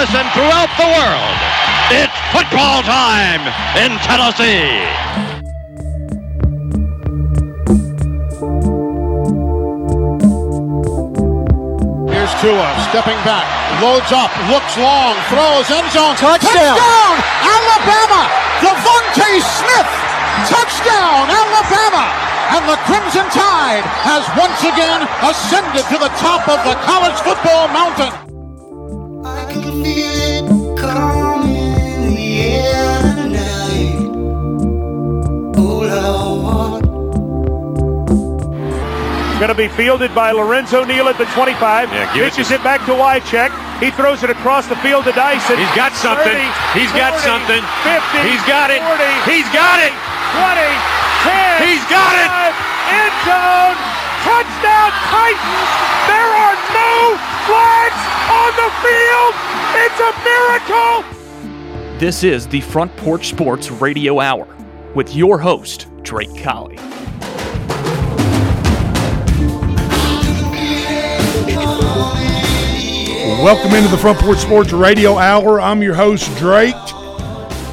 listen throughout the world. It's football time in Tennessee. Here's Tua stepping back, loads up, looks long, throws end zone. Touchdown. Touchdown! Alabama! DeVonta Smith! Touchdown, Alabama! And the Crimson Tide has once again ascended to the top of the college football mountain. Going to be fielded by Lorenzo Neal at the 25. Yeah, give it to- it, back to Wycheck. He throws it across the field to Dyson. He's got something. 30, He's got something. 50. He's got it. 40, He's got it. 20, 10. He's got it. five, End zone. Touchdown Titans. There are no flags on the field. It's a miracle. This is the Front Porch Sports Radio Hour with your host, Drake Colley. Welcome into the Front Porch Sports Radio Hour. I'm your host, Drake.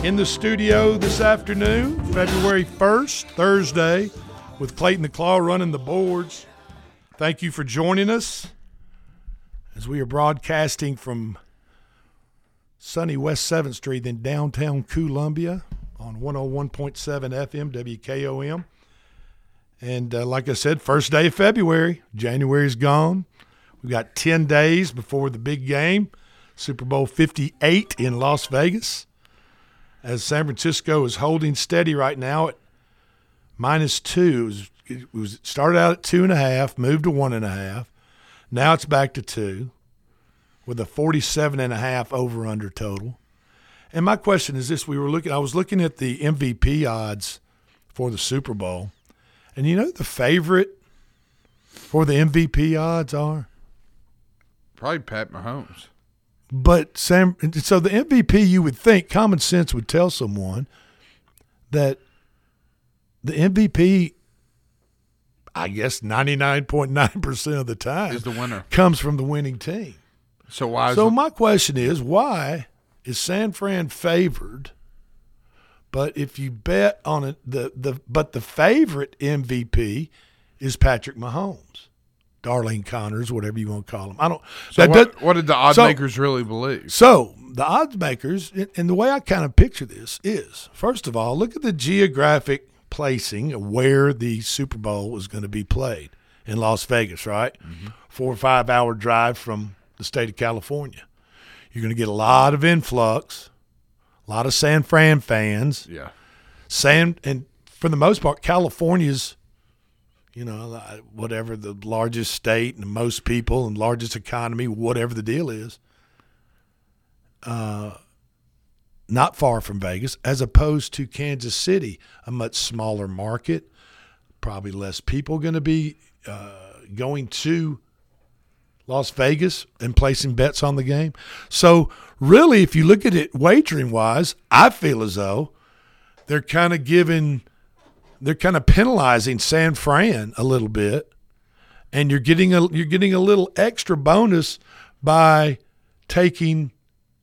In the studio this afternoon, February 1st, Thursday, with Clayton the Claw running the boards. Thank you for joining us as we are broadcasting from sunny West 7th Street in downtown Columbia on 101.7 FM WKOM. And uh, like I said, first day of February, January's gone. We've got 10 days before the big game, Super Bowl 58 in Las Vegas. As San Francisco is holding steady right now at minus two. It, was, started out at two and a half, moved to one and a half. Now it's back to two with a 47 and a half over under total. And my question is this we were looking I was looking at the MVP odds for the Super Bowl. And you know the favorite for the MVP odds are? Probably Pat Mahomes. But Sam, so the MVP, you would think common sense would tell someone that the MVP, I guess ninety nine point nine percent of the time, Is the winner. comes from the winning team. So why is So my question is, why is San Fran favored? But if you bet on it, the the but the favorite MVP is Patrick Mahomes, Darlene Connors, whatever you want to call them. I don't. so that what, does- what did the odds so- makers really believe? so the odds makers, and- the way I kind of picture this is, first of all, look at the geographic placing of where the Super Bowl is going to be played in Las Vegas, right? Mm-hmm. Four or five hour drive from the state of California. You're going to get a lot of influx, a lot of San Fran fans. Yeah. San and for the most part, California's, you know, whatever the largest state and most people and largest economy, whatever the deal is, uh, not far from Vegas, as opposed to Kansas City, a much smaller market, probably less people going to be uh, going to Las Vegas and placing bets on the game. So, really, if you look at it wagering wise, I feel as though they're kind of giving, they're kind of penalizing San Fran a little bit, and you're getting a you're getting a little extra bonus by taking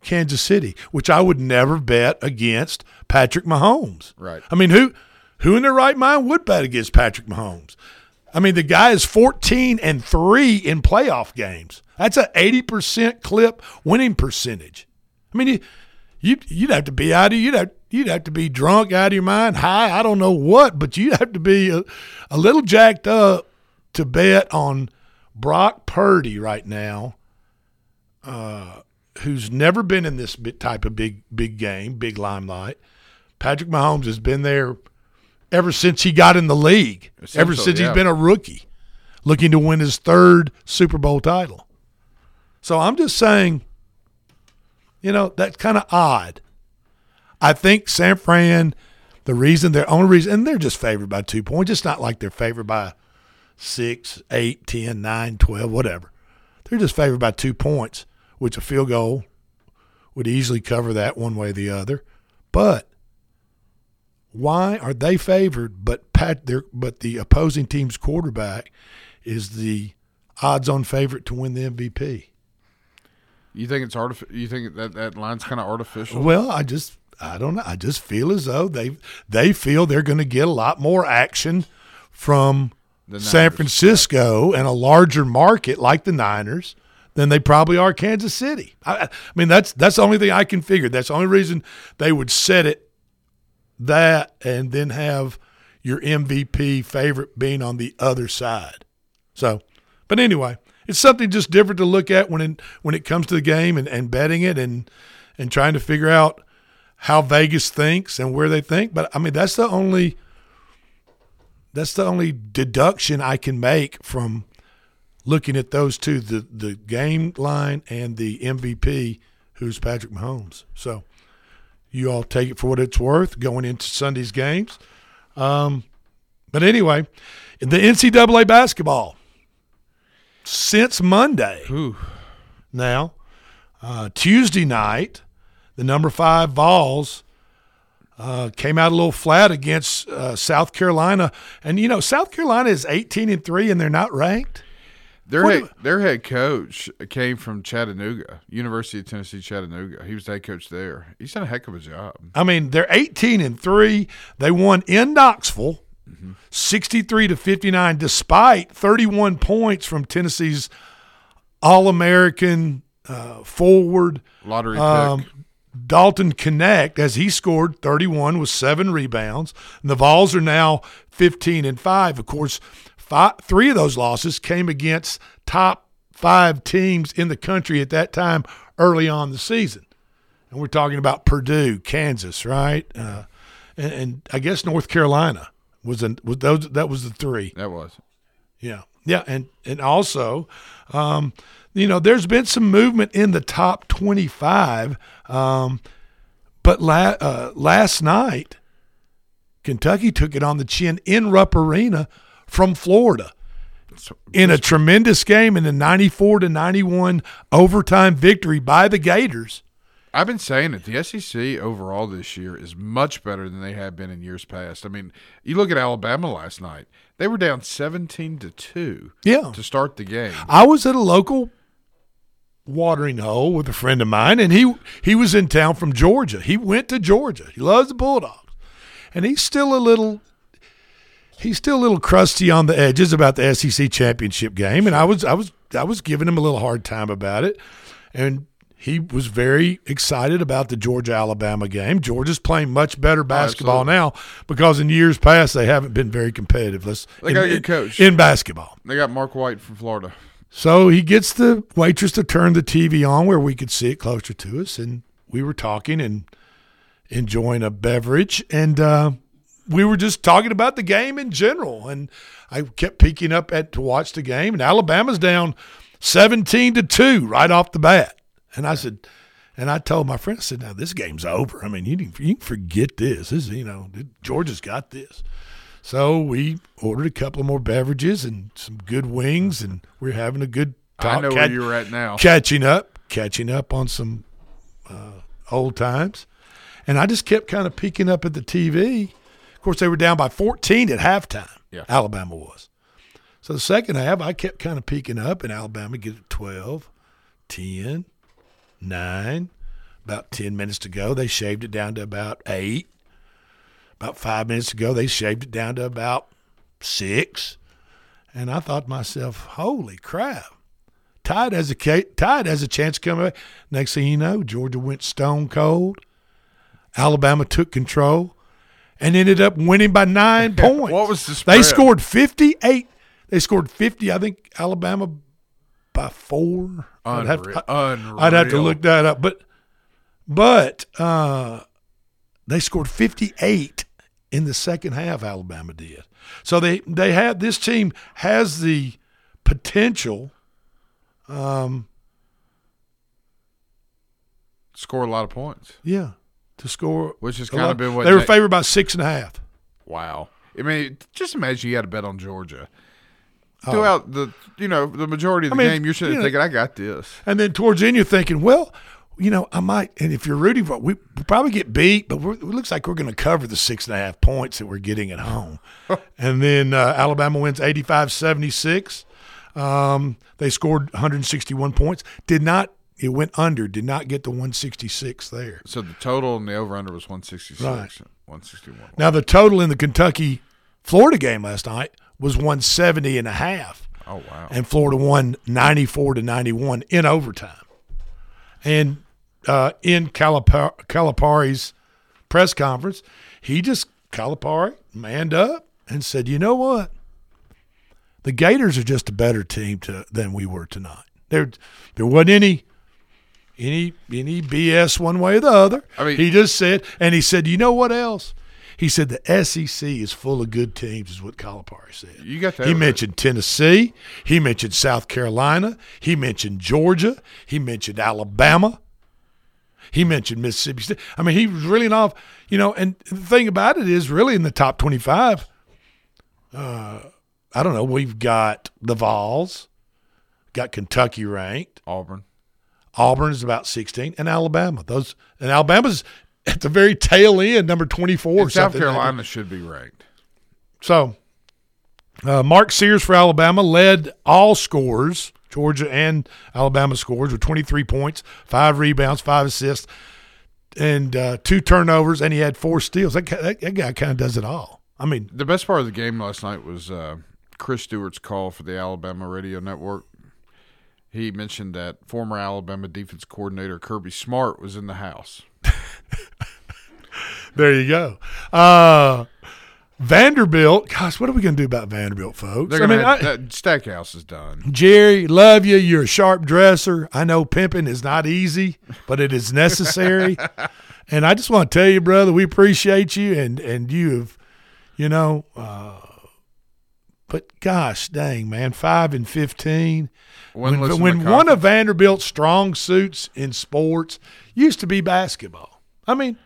Kansas City, which I would never bet against Patrick Mahomes. Right. I mean, who who in their right mind would bet against Patrick Mahomes? I mean, the guy is 14 and 3 in playoff games. That's a 80% clip winning percentage. I mean, you, you you'd have to be out of you'd have you'd have to be drunk out of your mind, high, I don't know what, but you'd have to be a, a little jacked up to bet on Brock Purdy right now, uh, who's never been in this type of big big game, big limelight. Patrick Mahomes has been there ever since he got in the league, ever since yeah. he's been a rookie, looking to win his third Super Bowl title. So I'm just saying, you know, that's kind of odd. I think San Fran, the reason, their only reason, and they're just favored by two points. It's not like they're favored by six, eight, ten, nine, twelve, whatever. They're just favored by two points, which a field goal would easily cover that one way or the other. But why are they favored? But Pat, their, but the opposing team's quarterback is the odds-on favorite to win the MVP. You think it's artificial? You think that that line's kind of artificial? Well, I just I don't know. I just feel as though they they feel they're going to get a lot more action from San Francisco and a larger market like the Niners than they probably are Kansas City. I, I mean, that's that's the only thing I can figure. That's the only reason they would set it that and then have your MVP favorite being on the other side. So, but anyway, it's something just different to look at when it, when it comes to the game and, and betting it and and trying to figure out how Vegas thinks and where they think. But I mean, that's the only that's the only deduction I can make from looking at those two the the game line and the MVP, who's Patrick Mahomes. So you all take it for what it's worth going into Sunday's games. Um, but anyway, in the NCAA basketball since Monday Ooh. now, uh, Tuesday night, the number five Vols uh, came out a little flat against uh, South Carolina, and you know South Carolina is eighteen and three, and they're not ranked. Their head, their head coach came from Chattanooga, University of Tennessee, Chattanooga. He was the head coach there. He's done a heck of a job. I mean, they're 18 and 3. They won in Knoxville 63 to 59 despite 31 points from Tennessee's All-American uh, forward Lottery pick. Dalton Knecht as he scored 31 with 7 rebounds. And the Vols are now 15 and 5. Of course, five, 3 of those losses came against top 5 teams in the country at that time early on the season and we're talking about Purdue, Kansas, right? Uh, and, and I guess North Carolina was an, was those that was the three. that was. Yeah, yeah, and and also, um, you know, there's been some movement in the top 25, um, but la- uh, last night, Kentucky took it on the chin in Rupp Arena from Florida in a tremendous game in a 94 to 91 overtime victory by the Gators. I've been saying it. The SEC overall this year is much better than they have been in years past. I mean, you look at Alabama last night; they were down seventeen to two. Yeah. to start the game. I was at a local watering hole with a friend of mine, and he he was in town from Georgia. He went to Georgia. He loves the Bulldogs, and he's still a little he's still a little crusty on the edges about the SEC championship game. And I was I was I was giving him a little hard time about it, and he was very excited about the Georgia Alabama game. Georgia's playing much better basketball absolutely. now because in years past they haven't been very competitive. Let's They in- got a good coach. in basketball. They got Mark White from Florida. So he gets the waitress to turn the TV on where we could see it closer to us, and we were talking and enjoying a beverage, and uh, we were just talking about the game in general. And I kept peeking up at to watch the game, and Alabama's down seventeen to two right off the bat. And I said, and I told my friend, I said, "Now this game's over. I mean, you you can forget this. This is, you know, Georgia's got this." So we ordered a couple more beverages and some good wings, and we're having a good talk. I know cat- where you're at now. catching up, catching up on some uh, old times. And I just kept kind of peeking up at the TV. Of course, they were down by 14 at halftime. Yeah. Alabama was. So the second half, I kept kind of peeking up, and Alabama get it 12, 10, 9. About 10 minutes to go, they shaved it down to about 8. About five minutes ago, they shaved it down to about 6. And I thought to myself, holy crap. Tide has a Tide has a chance of coming back. Next thing you know, Georgia went stone cold. Alabama took control and ended up winning by nine points. What was the spread? They scored fifty eight. They scored fifty. I think Alabama by four. I'd have, to, I'd have to look that up. But but uh, they scored fifty eight in the second half. Alabama did. So they they have this team has the potential. Um, Score a lot of points. yeah, to score. Which has kinda been what they were favored by six and a half. Wow. I mean, just imagine you had a bet on Georgia. Oh. Throughout the, you know, the majority of the I mean, game, you're sitting you know- thinking, "I got this." And then towards the end, you're thinking, well, you know, I might. And if you're rooting for, we probably get beat, but we're, it looks like we're going to cover the six and a half points that we're getting at home. and then uh, Alabama wins 85 76. Um, they scored 161 points. Did not it went under. Did not get the 166 there. So the total and the over under was 166. Right. 161. Now the total in the Kentucky Florida game last night was 170 and a half. oh wow. and Florida won 94 to 91 in overtime. And uh, in Calipar- Calipari's press conference, he just Calipari manned up and said, "You know what? The Gators are just a better team to, than we were tonight. There, there wasn't any." Any any BS one way or the other. I mean- he just said, and he said, you know what else? He said the SEC is full of good teams, is what Calipari said. You got that He mentioned Tennessee. He mentioned South Carolina. He mentioned Georgia. He mentioned Alabama. He mentioned Mississippi State. I mean, he was really off, you know. And the thing about it is, really in the top twenty-five, uh, I don't know. We've got the Vols, got Kentucky ranked. Auburn. Auburn is about sixteen, and Alabama. Those and Alabama's at the very tail end, number twenty-four. or And South something. Carolina should be ranked. So, uh, Mark Sears for Alabama led all scores, Georgia and Alabama scores, with 23 points, five rebounds, five assists, and uh, two turnovers, and he had four steals. That, guy- that, that guy kind of does it all. I mean, The best part of the game last night was uh, Chris Stewart's call for the Alabama radio network. He mentioned that former Alabama defense coordinator Kirby Smart was in the house. there you go. Uh, Vanderbilt, gosh, what are we going to do about Vanderbilt, folks? They're I mean, have, I- that Stackhouse is done. Jerry, love you. You're a sharp dresser. I know pimping is not easy, but it is necessary. and I just want to tell you, brother, we appreciate you, and and you have, you know, uh, but gosh, dang, man, five and fifteen. When when one of. Vanderbilt's strong suits in sports used to be basketball. I mean.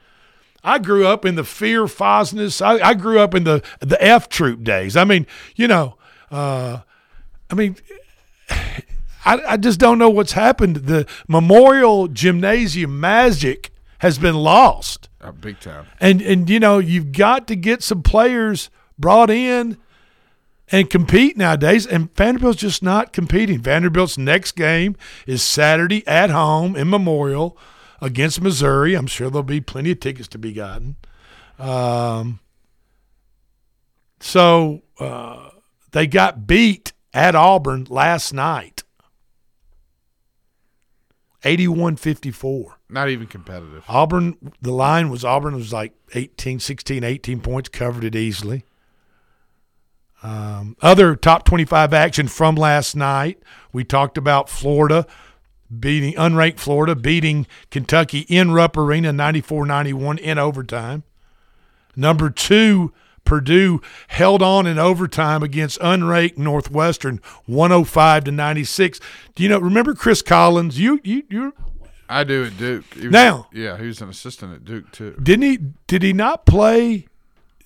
I grew up in the fear Fosness. I, I grew up in the the F troop days. I mean, you know, uh, I mean, I, I just don't know what's happened. The Memorial Gymnasium magic has been lost, Uh, big time. and and you know you've got to get some players brought in and compete nowadays. And Vanderbilt's just not competing. Vanderbilt's next game is Saturday at home in Memorial against Missouri. I'm sure there'll be plenty of tickets to be gotten. Um, so uh, they got beat at Auburn last night. 81-54. Not even competitive. Auburn, the line was Auburn was like 18, 16, 18 points, covered it easily. Um, other top 25 action from last night, we talked about Florida beating unranked Florida, beating Kentucky in Rupp Arena 94 91 in overtime. Number two, Purdue held on in overtime against unranked Northwestern 105 to 96. Do you know, remember Chris Collins? You, you, you I do at Duke. Was- Now- yeah, he was an assistant at Duke too. Didn't he? Did he not play?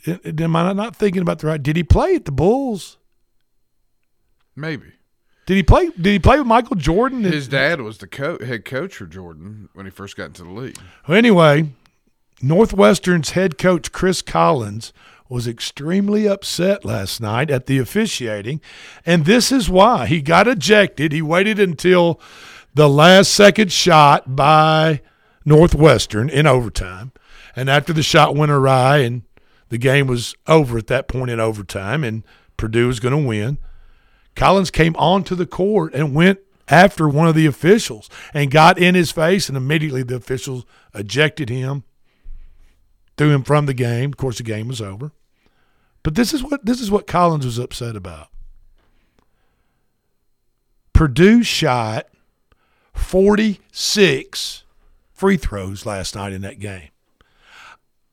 Am I not thinking about the right? Did he play at the Bulls? Maybe Did he play? Did he play with Michael Jordan? his dad was the co- head coach for Jordan when he first got into the league. Well, anyway, Northwestern's head coach Chris Collins was extremely upset last night at the officiating, and this is why he got ejected. He waited until the last second shot by Northwestern in overtime, and after the shot went awry and the game was over at that point in overtime, and Purdue was going to win. Collins came onto the court and went after one of the officials and got in his face, and immediately the officials ejected him, threw him from the game. Of course, the game was over. But this is what this is what Collins was upset about. Purdue shot 46 free throws last night in that game.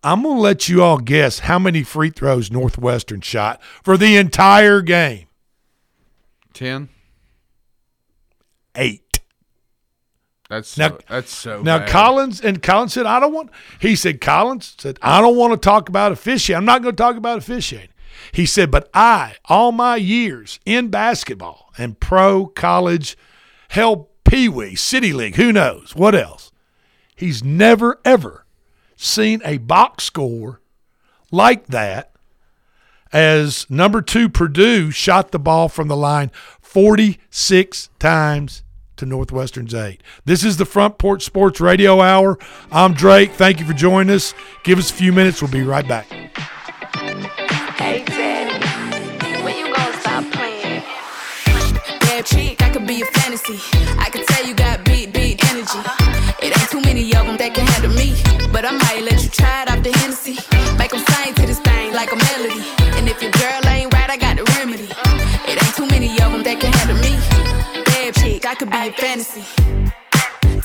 I'm going to let you all guess how many free throws Northwestern shot for the entire game. Ten. Eight. That's Now- so, that's so. Now bad. Collins and Collins said, "I don't want." He said, "Collins said I don't want to talk about officiating. I'm not going to talk about officiating." He said, "But I, all my years in basketball and pro, college, hell, pee wee, city league, who knows what else? He's never ever seen a box score like that." As number two Purdue shot the ball from the line 46 times to Northwestern's 8. This is the Front Porch Sports Radio Hour. I'm Drake. Thank you for joining us. Give us a few minutes. We'll be right back. Hey, Daddy, when you gonna stop playing? Bad chick, I could be a fantasy. I could tell you got energy. It ain't too many of them that can handle me. But I might let you try it chick, I could be a fantasy.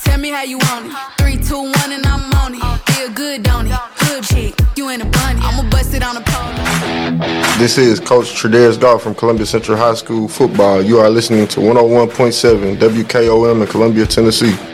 Tell me how you want it. Three, two, one, and I'm on it. Feel good, don't it? Good chick, you in a bunny. I'ma bust it on a pole. This is Coach Tredaris Goff from Columbia Central High School football. You are listening to 101.7 WKOM in Columbia, Tennessee.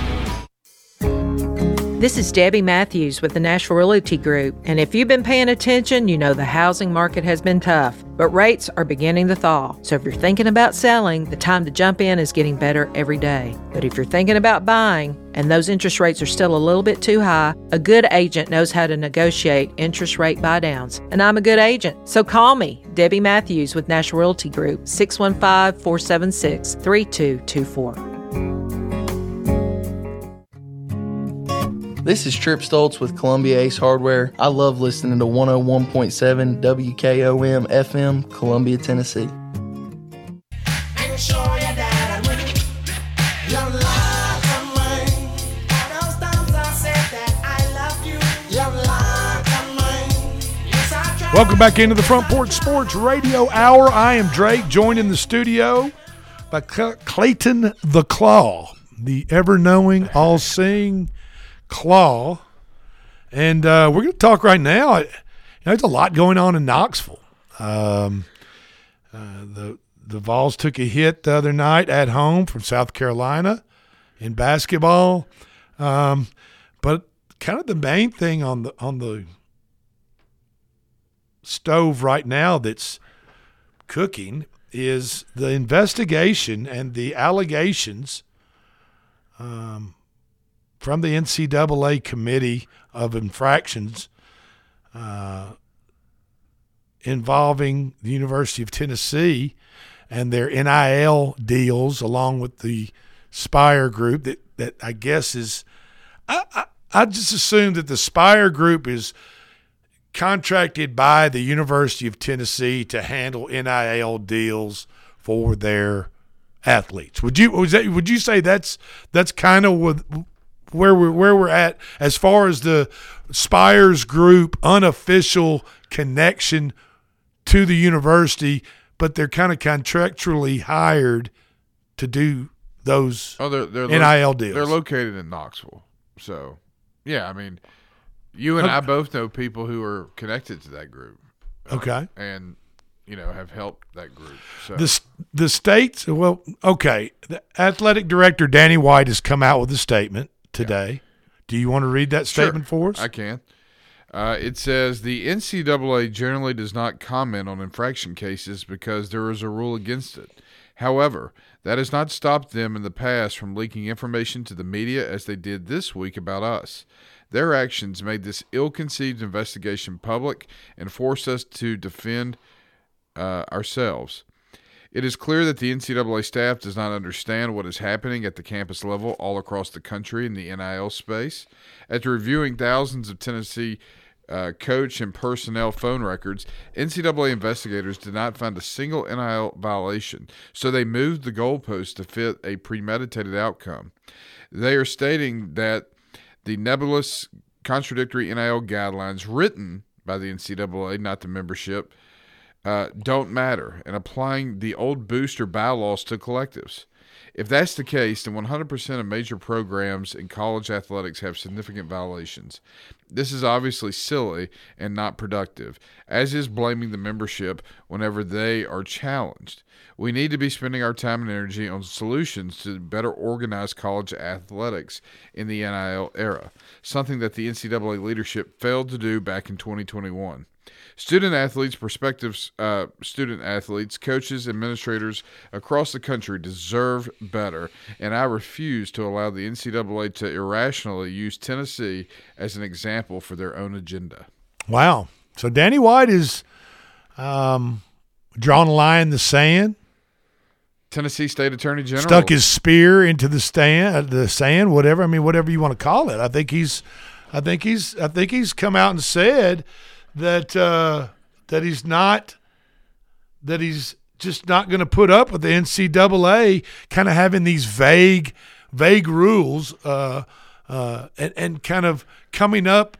This is Debbie Matthews with the Nashville Realty Group, and if you've been paying attention, you know the housing market has been tough, but rates are beginning to thaw. So if you're thinking about selling, the time to jump in is getting better every day. But if you're thinking about buying and those interest rates are still a little bit too high, a good agent knows how to negotiate interest rate buydowns, and I'm a good agent. So call me, Debbie Matthews with Nashville Realty Group, 615-476-3224. This is Trip Stoltz with Columbia Ace Hardware. I love listening to 101.7 WKOM FM, Columbia, Tennessee. Welcome back into the Front Porch Sports Radio Hour. I am Drake, joined in the studio by Clayton the Claw, the ever knowing, all seeing Claw. And uh, we're going to talk right now. You know, there's a lot going on in Knoxville. Um, uh, the the Vols took a hit the other night at home from South Carolina in basketball. Um, but kind of the main thing on the on the stove right now that's cooking is the investigation and the allegations um, from the NCAA committee of infractions uh, involving the University of Tennessee and their NIL deals, along with the Spyre Group. That that I guess is, I I, I just assume that the Spyre Group is contracted by the University of Tennessee to handle NIL deals for their athletes. Would you would you say that's that's kind of with where we're where we're at as far as the Spyres Group unofficial connection to the university, but they're kind of contractually hired to do those Oh, they're, they're NIL lo- deals. They're located in Knoxville. So, yeah, I mean, you and I both know people who are connected to that group. uh, Okay. And, you know, have helped that group. So, The the states well okay the athletic director Danny White has come out with a statement today. Do you want to read that Sure, statement for us? I can. Uh, it says the NCAA generally does not comment on infraction cases because there is a rule against it. However, that has not stopped them in the past from leaking information to the media as they did this week about us. Their actions made this ill conceived investigation public and forced us to defend uh, ourselves. It is clear that the NCAA staff does not understand what is happening at the campus level all across the country in the NIL space. After reviewing thousands of Tennessee uh, coach and personnel phone records, NCAA investigators did not find a single NIL violation, so they moved the goalpost to fit a premeditated outcome. They are stating that the nebulous, contradictory NIL guidelines written by the NCAA, not the membership, uh, don't matter and applying the old booster bylaws to collectives. If that's the case, then 100% of major programs in college athletics have significant violations. This is obviously silly and not productive, as is blaming the membership whenever they are challenged. We need to be spending our time and energy on solutions to better organize college athletics in the NIL era, something that the NCAA leadership failed to do back in 2021. Student athletes, prospective uh, student athletes, coaches, administrators across the country deserve better, and I refuse to allow the NCAA to irrationally use Tennessee as an example for their own agenda. Wow. So Danny White is um, drawn a line in the sand, Tennessee State Attorney General stuck his spear into the stand, the sand, whatever. I mean, whatever you want to call it. I think he's, I think he's, I think he's come out and said that uh, that he's not, that he's just not going to put up with the NCAA kind of having these vague, vague rules. Uh, uh, and and kind of coming up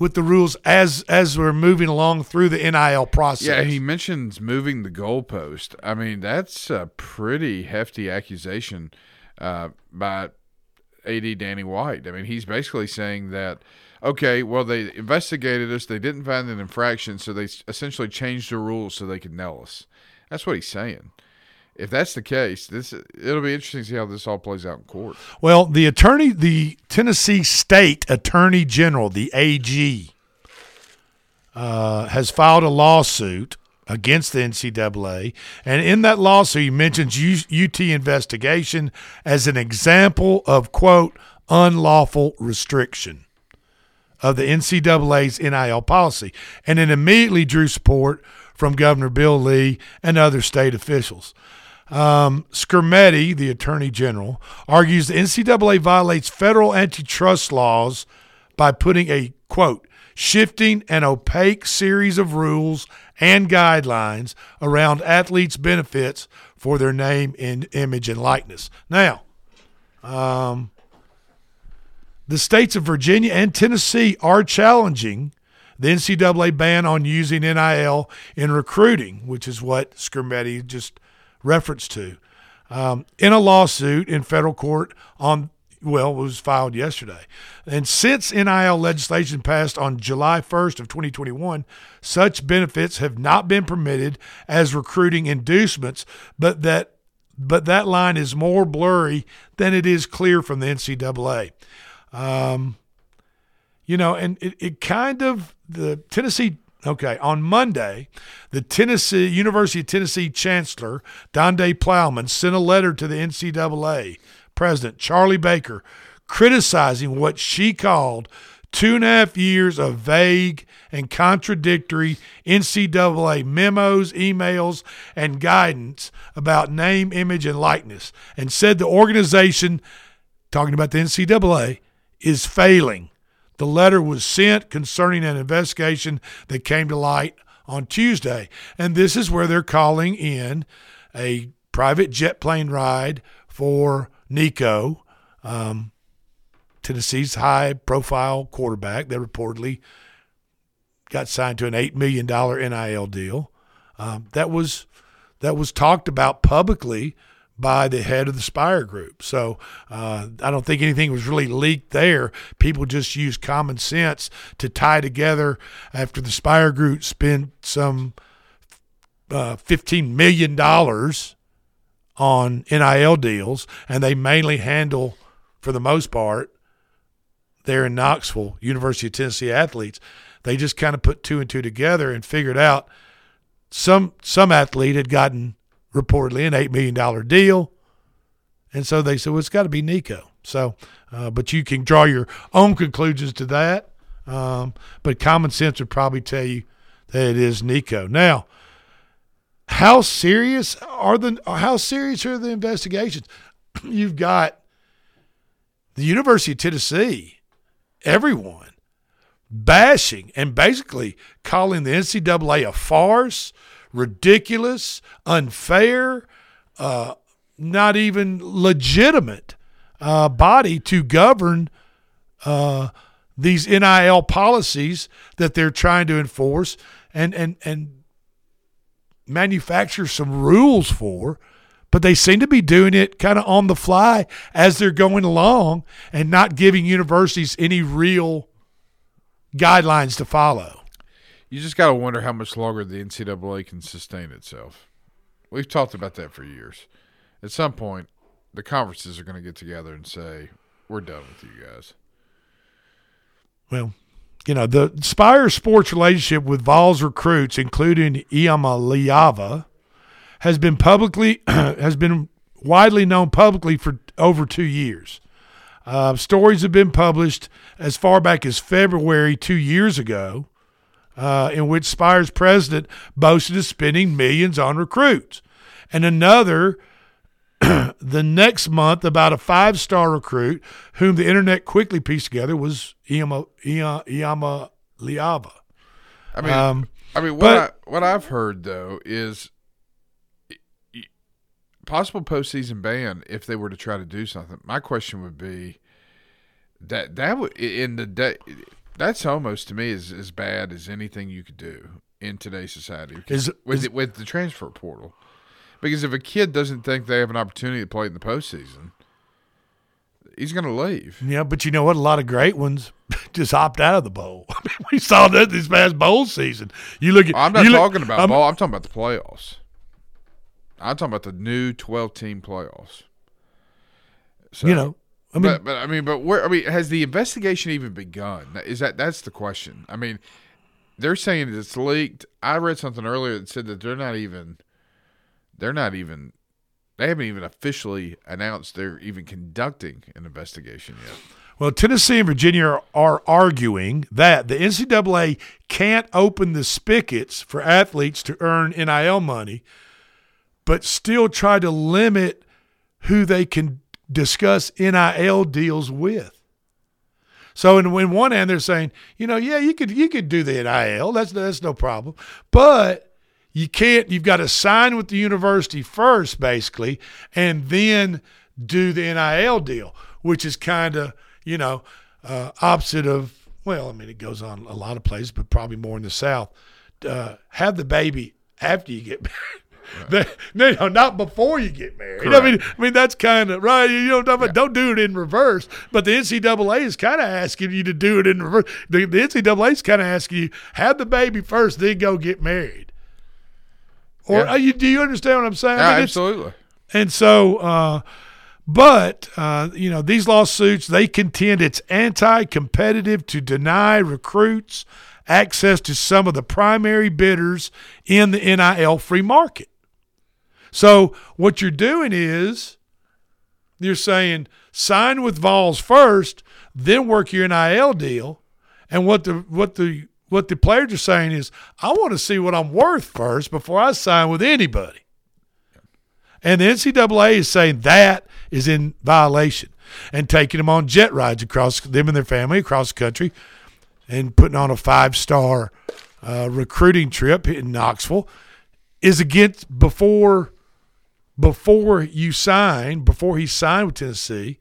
with the rules as as we're moving along through the NIL process. Yeah, he mentions moving the goalpost. I mean, that's a pretty hefty accusation uh, by AD Danny White. I mean, he's basically saying that, okay, well, they investigated us, they didn't find an infraction, so they essentially changed the rules so they could nail us. That's what he's saying. If that's the case, this it'll be interesting to see how this all plays out in court. Well, the attorney, the Tennessee State Attorney General, the AG, uh, has filed a lawsuit against the NCAA, and in that lawsuit, he mentions UT investigation as an example of quote unlawful restriction of the NCAA's NIL policy, and it immediately drew support from Governor Bill Lee and other state officials. Um, Skrmetti, the Attorney General, argues the NCAA violates federal antitrust laws by putting a quote shifting and opaque series of rules and guidelines around athletes' benefits for their name, and image, and likeness. Now, um, the states of Virginia and Tennessee are challenging the NCAA ban on using NIL in recruiting, which is what Skrmetti just referenced to. Um, in a lawsuit in federal court on well was filed yesterday and since nil legislation passed on july 1st of 2021 such benefits have not been permitted as recruiting inducements but that but that line is more blurry than it is clear from the ncaa um, you know and it, it kind of the tennessee Okay, on Monday, the Tennessee University of Tennessee Chancellor Donde Plowman sent a letter to the NCAA President Charlie Baker criticizing what she called two and a half years of vague and contradictory NCAA memos, emails, and guidance about name, image, and likeness, and said the organization, talking about the NCAA, is failing the letter was sent concerning an investigation that came to light on Tuesday. And this is where they're calling in a private jet plane ride for Nico, um, Tennessee's high profile quarterback that reportedly got signed to an $8 million NIL deal. Um, that was that was talked about publicly by the head of the Spyre Group. So uh, I don't think anything was really leaked there. People just used common sense to tie together after the Spyre Group spent some uh, $15 million on NIL deals, and they mainly handle, for the most part, there in Knoxville, University of Tennessee athletes. They just kind of put two and two together and figured out some some athlete had gotten reportedly an $8 million deal. And so they said, well, it's got to be Nico. So, uh, but you can draw your own conclusions to that. Um, but common sense would probably tell you that it is Nico. Now, how serious are the how serious are the investigations? You've got the University of Tennessee, everyone bashing and basically calling the NCAA a farce, ridiculous, unfair, uh, not even legitimate uh, body to govern uh, these NIL policies that they're trying to enforce and and and manufacture some rules for. But they seem to be doing it kind of on the fly as they're going along and not giving universities any real guidelines to follow. You just got to wonder how much longer the NCAA can sustain itself. We've talked about that for years. At some point, the conferences are going to get together and say, "We're done with you guys." Well, you know, the Spyre Sports relationship with Vols recruits, including Iamaleava, has been publicly has been widely known publicly for over two years. Uh, stories have been published as far back as February two years ago uh, in which Spyre's president boasted of spending millions on recruits. And another the next month about a five star recruit whom the internet quickly pieced together was Iama, Iama Liava. I mean, um, I mean, what but, I, what I've heard though is possible postseason ban if they were to try to do something. My question would be: That that would in the day. That's almost to me as as bad as anything you could do in today's society. Is- with is- with the transfer portal, because if a kid doesn't think they have an opportunity to play in the postseason, he's going to leave. Yeah, but you know what? A lot of great ones just opt out of the bowl. I mean, we saw that this past bowl season. You look at. I'm not you look- talking about I'm- ball. I'm talking about the playoffs. I'm talking about the new 12 team playoffs. So, You know, I mean- but, but I mean, but where? I mean, has the investigation even begun? Is that that's the question? I mean, they're saying it's leaked. I read something earlier that said that they're not even, they're not even, they haven't even officially announced they're even conducting an investigation yet. Well, Tennessee and Virginia are, are arguing that the NCAA can't open the spigots for athletes to earn NIL money, but still try to limit who they can discuss NIL deals with. So, in, in one hand, they're saying, you know, yeah, you could you could do the NIL, that's that's no problem, but you can't. You've got to sign with the university first, basically, and then do the NIL deal, which is kind of you know uh, opposite of. Well, I mean, it goes on a lot of places, but probably more in the South. Uh, have the baby after you get married. The- no, no, not before you get married. I mean, I mean that's kind of right. You know, don't, don't do it in reverse. But the NCAA is kind of asking you to do it in reverse. The, the NCAA is kind of asking you have the baby first, then go get married. Or Yeah. uh, you, do you understand what I'm saying? Yeah, I mean, absolutely. And so, uh, but uh, you know, these lawsuits they contend it's anti-competitive to deny recruits access to some of the primary bidders in the NIL free market. So what you're doing is you're saying sign with Vols first, then work your NIL deal. And what the what the what the players are saying is, I want to see what I'm worth first before I sign with anybody. And the NCAA is saying that is in violation and taking them on jet rides across them and their family across the country and putting on a five star uh, recruiting trip in Knoxville is against before before you sign before he signed with Tennessee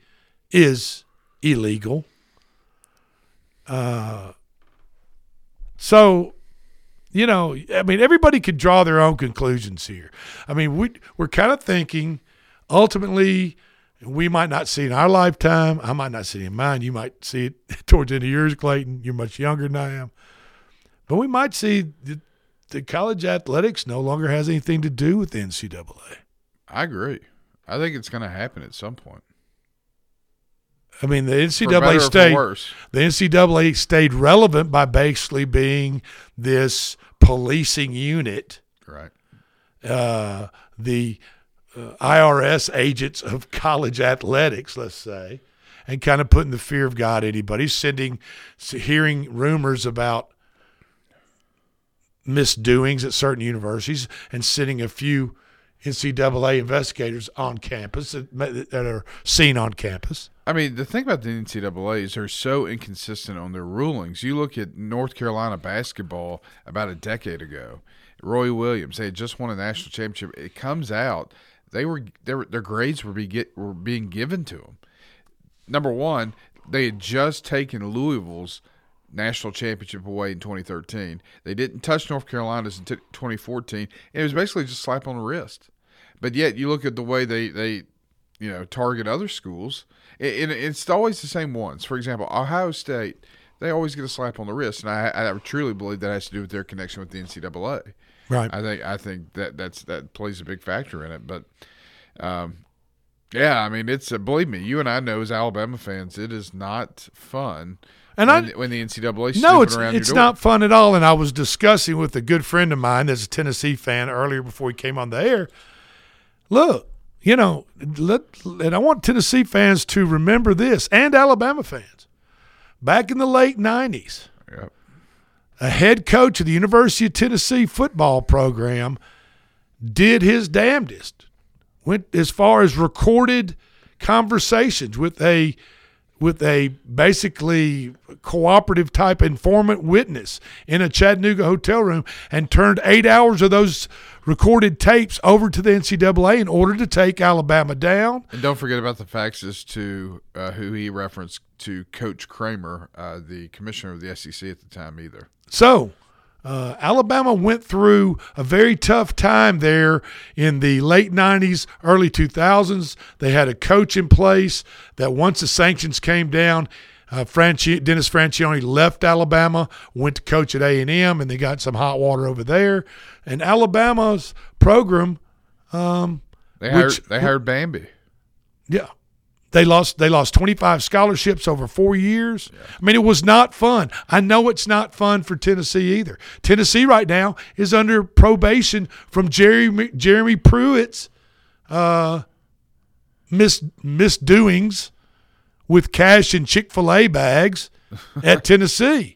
is illegal. Uh, so you know, I mean, everybody could draw their own conclusions here. I mean, we we're kind of thinking ultimately we might not see in our lifetime. I might not see it in mine. You might see it towards the end of yours, Clayton. You're much younger than I am. But we might see the college athletics no longer has anything to do with the NCAA. I agree. I think it's going to happen at some point. I mean, the For better or NCAA stayed worse. the NCAA stayed relevant by basically being this policing unit, Right. uh, the uh, IRS agents of college athletics, let's say, and kind of putting the fear of God anybody, sending, hearing rumors about misdoings at certain universities, and sending a few NCAA investigators on campus that, that are seen on campus. I mean, the thing about the NCAA is they're so inconsistent on their rulings. You look at North Carolina basketball about a decade ago. Roy Williams, they had just won a national championship. It comes out they were their their grades were be get, were being given to them. Number one, they had just taken Louisville's national championship away in 2013. They didn't touch North Carolina's until 2014. It was basically just slap on the wrist. But yet, you look at the way they they you know target other schools, and it's always the same ones. For example, Ohio State, they always get a slap on the wrist, and I, I truly believe that has to do with their connection with the NCAA. Right. I think I think that that's that plays a big factor in it. But, um, yeah, I mean, it's uh, believe me, you and I know as Alabama fans, it is not fun. And when, I- when the NCAA No, it's around it's your door. not fun at all. And I was discussing with a good friend of mine that's a Tennessee fan earlier before he came on the air. Look, you know, let and I want Tennessee fans to remember this and Alabama fans. Back in the late nineties, Yep. a head coach of the University of Tennessee football program did his damnedest. Went as far as recorded conversations with a with a basically cooperative type informant witness in a Chattanooga hotel room and turned eight hours of those recorded tapes over to the NCAA in order to take Alabama down. And don't forget about the faxes to uh, who he referenced to Coach Kramer, uh, the commissioner of the SEC at the time, either. So, uh, Alabama went through a very tough time there in the late 90s, early 2000s. They had a coach in place that once the sanctions came down, uh, Dennis Franchione left Alabama, went to coach at A&M, and they got some hot water over there. And Alabama's program, um, They hired which- they hired Bambi. yeah. They lost they lost 25 scholarships over 4 years. I mean it was not fun. I know it's not fun for Tennessee either. Tennessee right now is under probation from Jeremy Jeremy Pruitt's uh mis misdoings with cash and Chick-fil-A bags at Tennessee.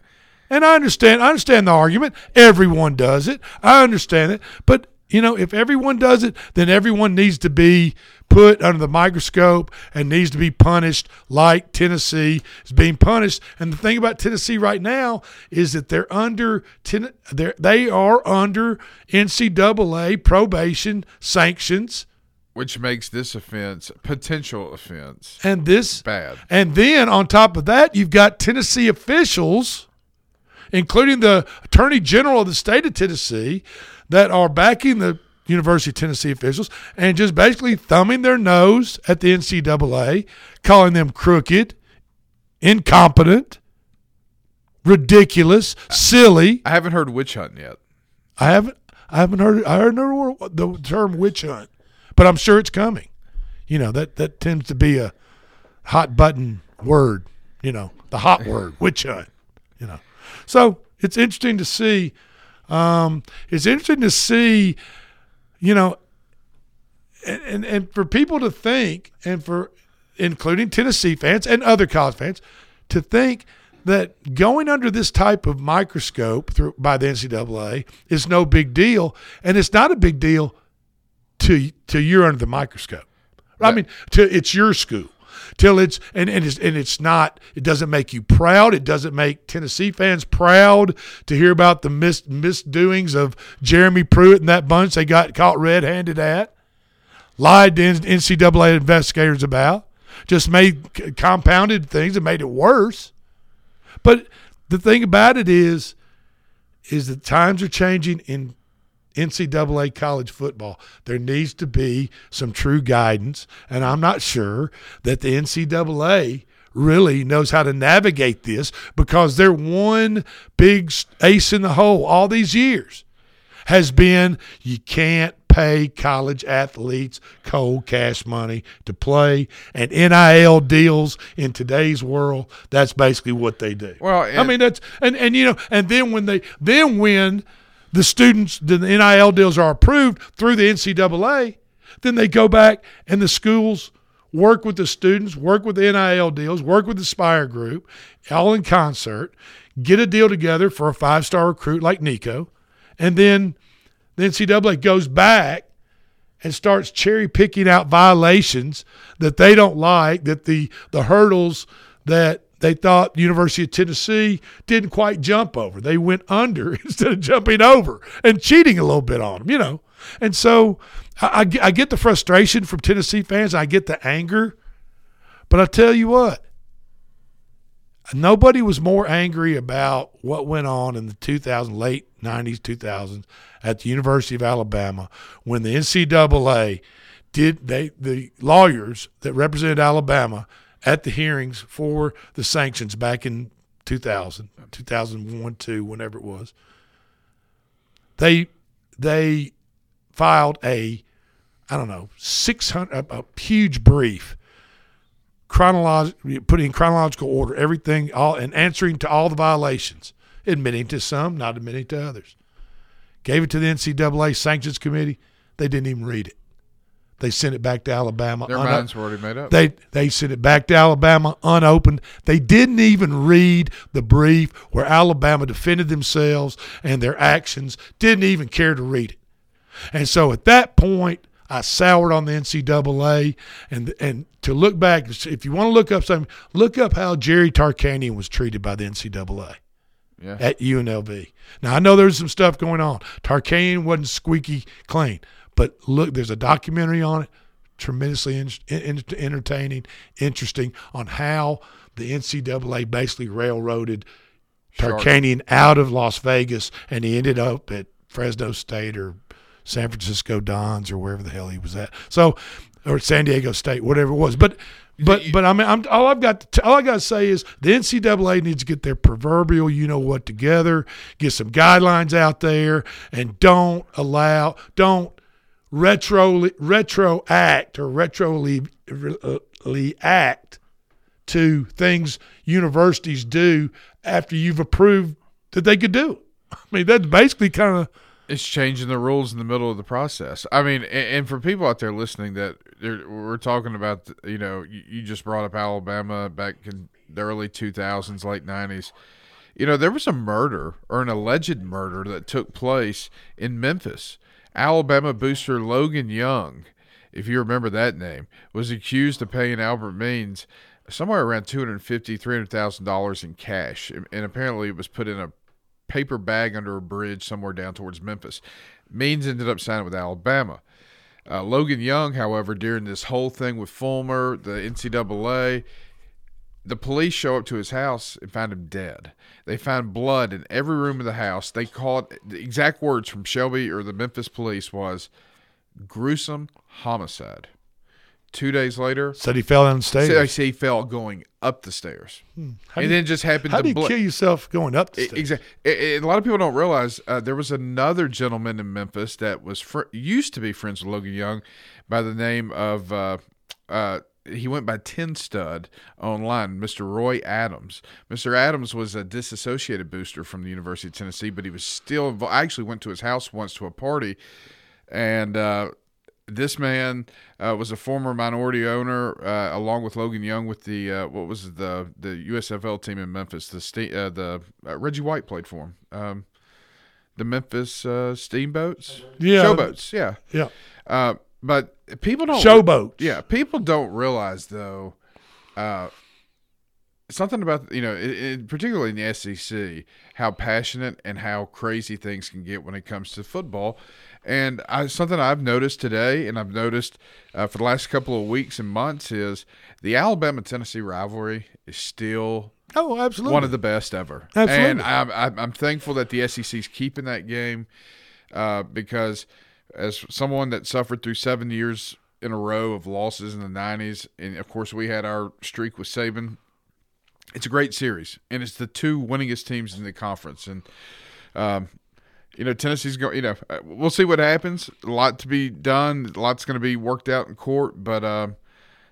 And I understand I understand the argument. Everyone does it. I understand it. But you know, if everyone does it, then everyone needs to be put under the microscope and needs to be punished like Tennessee is being punished. And the thing about Tennessee right now is that they're under they're, they are under NCAA probation sanctions. Which makes this offense a potential offense. And this bad. And then on top of that, you've got Tennessee officials, including the Attorney General of the state of Tennessee, that are backing the University of Tennessee officials and just basically thumbing their nose at the NCAA, calling them crooked, incompetent, ridiculous, silly. I haven't heard witch hunting yet. I haven't. I haven't heard. I heard no- the term witch hunt, but I'm sure it's coming. You know that that tends to be a hot button word. You know the hot word witch hunt. You know, so it's interesting to see. Um, it's interesting to see. You know, and, and and for people to think, and for including Tennessee fans and other college fans, to think that going under this type of microscope through by the NCAA is no big deal, and it's not a big deal to to you're under the microscope. I mean, to it's your school till it's and and it's and it's not. It doesn't make you proud. It doesn't make Tennessee fans proud to hear about the mis, misdoings of Jeremy Pruitt and that bunch they got caught red-handed at, lied to NCAA investigators about, just made compounded things and made it worse. But the thing about it is, is that times are changing in NCAA college football. There needs to be some true guidance, and I'm not sure that the NCAA really knows how to navigate this because their one big ace in the hole all these years has been you can't pay college athletes cold cash money to play and NIL deals in today's world that's basically what they do. Well, I mean that's and and you know and then when they then when the students the NIL deals are approved through the NCAA, then they go back and the schools work with the students, work with the NIL deals, work with the Spyre Group, all in concert, get a deal together for a five star recruit like Nico, and then the NCAA goes back and starts cherry picking out violations that they don't like, that the the hurdles that they thought the University of Tennessee didn't quite jump over. They went under instead of jumping over and cheating a little bit on them, you know. And so I, I, get- the frustration from Tennessee fans. I get the anger. But I tell you what, nobody was more angry about what went on in the 2000 late 90s 2000s at the University of Alabama when the NCAA did they the lawyers that represented Alabama at the hearings for the sanctions back in 2000 2001 2 whenever it was. They they filed a I don't know 600 a, a huge brief chronological putting in chronological order everything all and answering to all the violations admitting to some not admitting to others. Gave it to the ncaa sanctions committee. They didn't even read it they sent it back to alabama Their minds were already made up. they they sent it back to alabama unopened they didn't even read the brief where alabama defended themselves and their actions didn't even care to read it and so at that point I soured on the NCAA, and and to look back, if you want to look up something, look up how Jerry Tarkanian was treated by the NCAA Yeah. at UNLV. Now I know there's some stuff going on. Tarkanian wasn't squeaky clean, but look, there's a documentary on it, tremendously in, in, entertaining, interesting on how the NCAA basically railroaded. Tarkanian out of Las Vegas, and he ended up at Fresno State or San Francisco Dons or wherever the hell he was at. So, or San Diego State, whatever it was. But, but, but I mean, I'm, all I've got, to, all I got to say is the NCAA needs to get their proverbial, you know what, together, get some guidelines out there, and don't allow, don't retro retroact or retroly uh, act to things universities do after you've approved that they could do. I mean, that's basically kind of It's changing the rules in the middle of the process. I mean, and, for people out there listening that we're talking about, you know, you just brought up Alabama back in the early 2000s, late 90s. You know, there was a murder or an alleged murder that took place in Memphis. Alabama booster Logan Young, if you remember that name, was accused of paying Albert Means somewhere around $250,000, $300,000 in cash. And, and apparently it was put in a paper bag under a bridge somewhere down towards Memphis. Means ended up signing with Alabama. Uh, Logan Young, however, during this whole thing with Fulmer, the NCAA, the police show up to his house and find him dead. They find blood in every room of the house. They call it the exact words from Shelby or the Memphis police was gruesome homicide. Two days later, Said he fell down the stairs. Said, I say he fell going up the stairs, How and you- then just happened How to do you blo- kill yourself going up the stairs? Exactly. A lot of people don't realize uh, there was another gentleman in Memphis that was fr- used to be friends with Logan Young by the name of uh, uh, he went by Tin Stud online, Mr. Roy Adams. Mr. Adams was a disassociated booster from the University of Tennessee, but he was still. I actually went to his house once to a party, and uh, this man uh, was a former minority owner, uh, along with Logan Young, with the uh, what was the the USFL team in Memphis. The ste- uh, the uh, Reggie White played for him. Um, the Memphis uh, Steamboats, Yeah. showboats, yeah, Yeah. But people don't showboat. Yeah, people don't realize though. Uh, something about you know, it, it, particularly in the SEC, how passionate and how crazy things can get when it comes to football. And I, something I've noticed today, and I've noticed uh, for the last couple of weeks and months, is the Alabama Tennessee rivalry is still Oh, absolutely. one of the best ever. Absolutely. And I'm, I'm, I'm thankful that the SEC's keeping that game uh, because as someone that suffered through seven years in a row of losses in the 90s, and of course we had our streak with Saban, it's a great series, and it's the two winningest teams in the conference. And, um, you know, Tennessee's going, you know, uh, we'll see what happens. A lot to be done, a lot's going to be worked out in court, but. Um,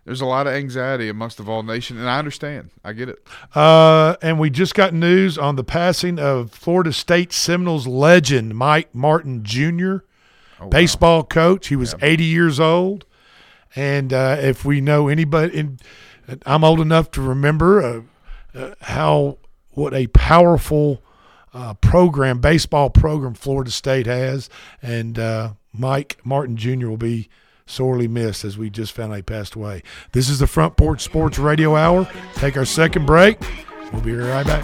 there's a lot of anxiety amongst the Vol Nation, and I understand. I get it. Uh, and we just got news on the passing of Florida State Seminoles legend Mike Martin Jr., baseball coach. He was 80 years old. And uh, if we know anybody, in, I'm old enough to remember uh, uh, how what a powerful uh, program, baseball program, Florida State has. And uh, Mike Martin Jr. will be sorely missed as we just found out he passed away. This is the Front Porch Sports Radio Hour. Take our second break. We'll be right back.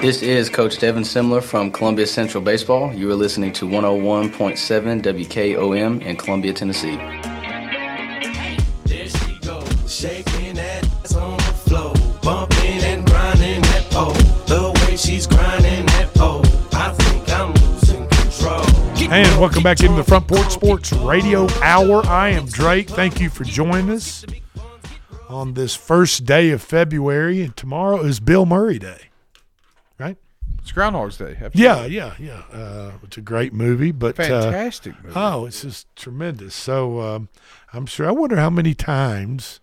This is Coach Devin Simler from Columbia Central Baseball. You are listening to 101.7 WKOM in Columbia, Tennessee. Shaking that ass on the floor, bumping and grinding that pole. The way she's grinding that pole, I think I'm losing control. And welcome back into the Front Porch Sports Radio Hour. I am Drake. Thank you for joining us on this first day of February. And tomorrow is Bill Murray Day, right? It's Groundhog's Day. Yeah, yeah, yeah. Uh, it's a great movie, but uh, Fantastic movie. Oh, it's just tremendous. So um, I'm sure. I wonder how many times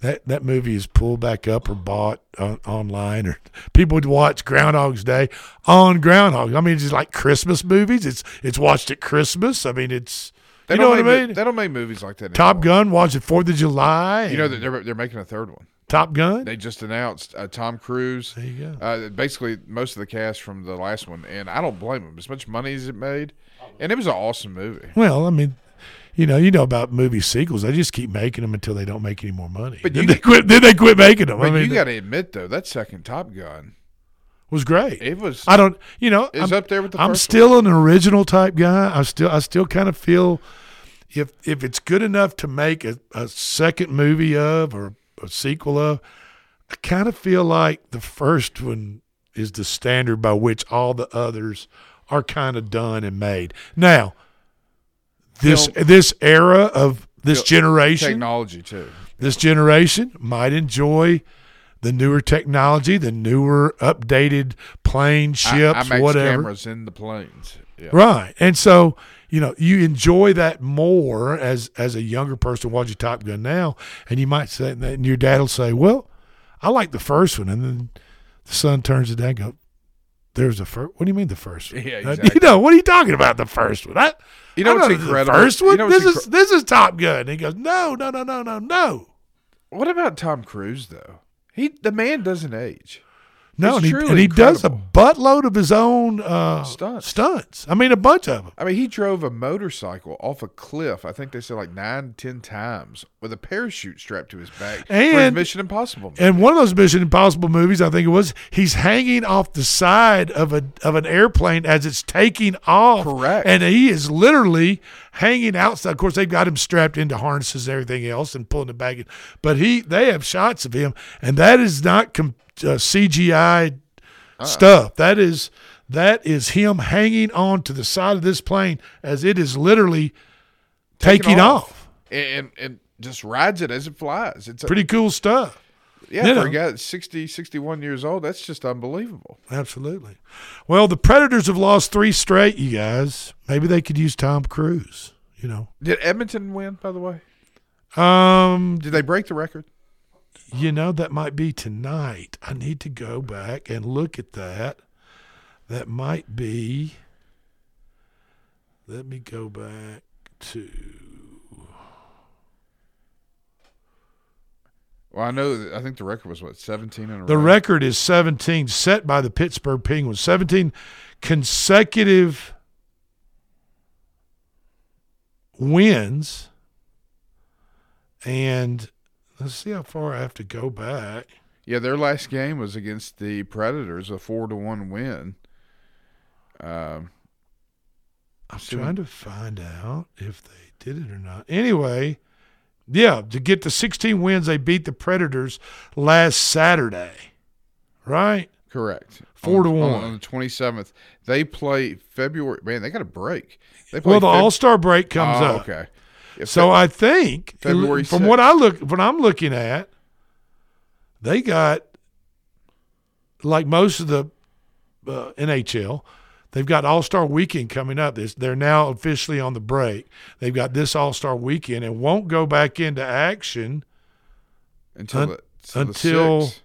that that movie is pulled back up or bought on, online, or people would watch Groundhog's Day on Groundhog. I mean, it's just like Christmas movies. It's it's watched at Christmas. I mean, it's They you know don't what I make, mean. They don't make movies like that. Top anymore. Gun watched it Fourth of July. You know that they're they're making a third one. Top Gun. They just announced uh, Tom Cruise. There you go. Uh, basically, most of the cast from the last one, and I don't blame them. As much money as it made, and it was an awesome movie. Well, I mean, you know, you know about movie sequels. They just keep making them until they don't make any more money. But then you- they quit. Then they quit making them. But I mean, you got to admit, though, that second Top Gun was great. It was. I don't. You know, It's I'm, up there with the I'm still an original type guy. I still. I still kind of feel if if it's good enough to make a, a second movie of or a sequel of, I kind of feel like the first one is the standard by which all the others are kind of done and made. Now, this Film- this era of this generation technology too. this generation might enjoy the newer technology, the newer updated plane, ships, I, IMAX whatever. cameras in the planes. Yeah. Right. And so, you know, you enjoy that more as as a younger person watching Top Gun now, and you might say and your dad will say, Well, I like the first one, and then the son turns to dad and go, There's the first what do you mean the first one? Yeah, Uh, exactly. You know, what are you talking about? The first one. I, You know I what's know the incredible? First You one? know what's this is this is Top Gun. And he goes, No, no, no, no, no, no. What about Tom Cruise though? He the man doesn't age. No, and he, and he does a buttload of his own uh, Stunts. stunts. I mean, a bunch of them. I mean, he drove a motorcycle off a cliff. I think they said like nine, ten times with a parachute strapped to his back for And- Mission Impossible. And one of those Mission Impossible movies, I think it was, he's hanging off the side of a of an airplane as it's taking off. Correct. And he is literally hanging outside. Of course, they've got him strapped into harnesses and everything else and pulling the back. in. But he, they have shots of him, and that is not uh, CGI stuff. That is that is him hanging on to the side of this plane as it is literally taking off. And, and and just rides it as it flies. It's a, Pretty cool stuff. Yeah, You for know. a guy that's 60, 61 years old, that's just unbelievable. Absolutely. Well, the Predators have lost three straight, you guys. Maybe they could use Tom Cruise, you know. Did Edmonton win, by the way? Um, Did they break the record? You know, that might be tonight. I need to go back and look at that. That might be. Let me go back to. Well, I know. That, I think the record was what seventeen in a The row. record is 17, set by the Pittsburgh Penguins. 17 consecutive wins. And let's see how far I have to go back. Yeah, their last game was against the Predators, a four to one win. Um, I'm so- trying to find out if they did it or not. Anyway, yeah, to get the 16 wins, they beat the Predators last Saturday, right? Correct. Four to On- on- one. on the twenty seventh. They play February. Man, they got a break. They play Well, the Feb- All Star break comes Oh, up. Okay. So I think February from what I look, what I'm looking at, they got like most of the uh, NHL. They've got All Star Weekend coming up. This they're now officially on the break. They've got this All Star Weekend and won't go back into action until un- the, until 6th,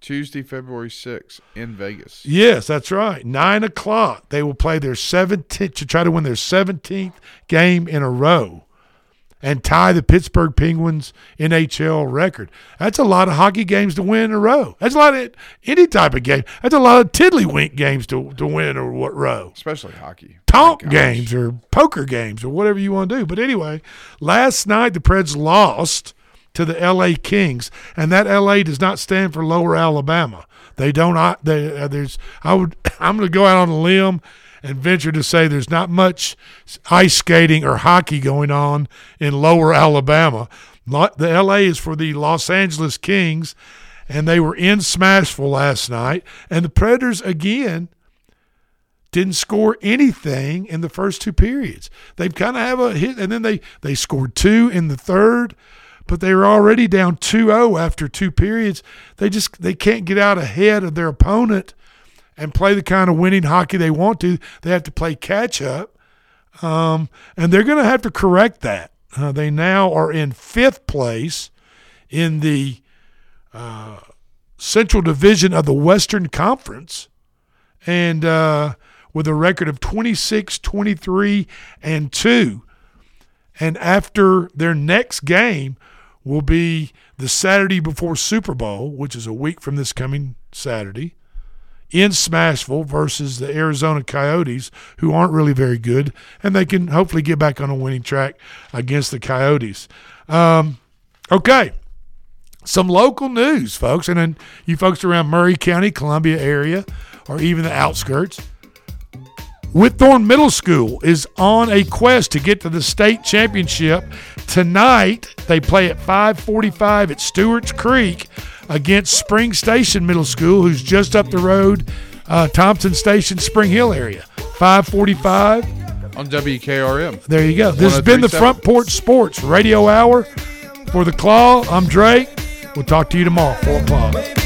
Tuesday, February sixth in Vegas. Yes, that's right. Nine o'clock. They will play their seventeenth to try to win their seventeenth game in a row and tie the Pittsburgh Penguins NHL record. That's a lot of hockey games to win in a row. That's a lot of any type of game. That's a lot of tiddlywink games to, to win in a wa- row. Especially hockey. Tonk games or poker games or whatever you want to do. But anyway, last night the Preds lost to the LA Kings, and that LA does not stand for Lower Alabama. They don't. I, they, uh, there's. I would. I'm going to go out on a limb and venture to say there's not much ice skating or hockey going on in Lower Alabama. The LA is for the Los Angeles Kings, and they were in Smashville last night, and the Predators again didn't score anything in the first two periods. They kind of have a hit, and then they they scored two in the third, but they were already down 2-0 after two periods. They just they can't get out ahead of their opponent and play the kind of winning hockey they want to. They have to play catch up, um, and they're going to have to correct that. Uh, they now are in fifth place in the uh, Central Division of the Western Conference and uh, with a record of 26, 23, and 2. And after their next game, will be the Saturday before Super Bowl, which is a week from this coming Saturday, in Smashville versus the Arizona Coyotes, who aren't really very good, and they can hopefully get back on a winning track against the Coyotes. Um, okay. Some local news, folks, and then you folks around Maury County, Columbia area, or even the outskirts. Whitthorne Middle School is on a quest to get to the state championship. Tonight, they play at 545 at Stewart's Creek against Spring Station Middle School, who's just up the road, uh, Thompson Station, Spring Hill area. 545 on WKRM. There you go. This has been the Front Porch Sports Radio Hour. For the Claw, I'm Drake. We'll talk to you tomorrow, 4 o'clock.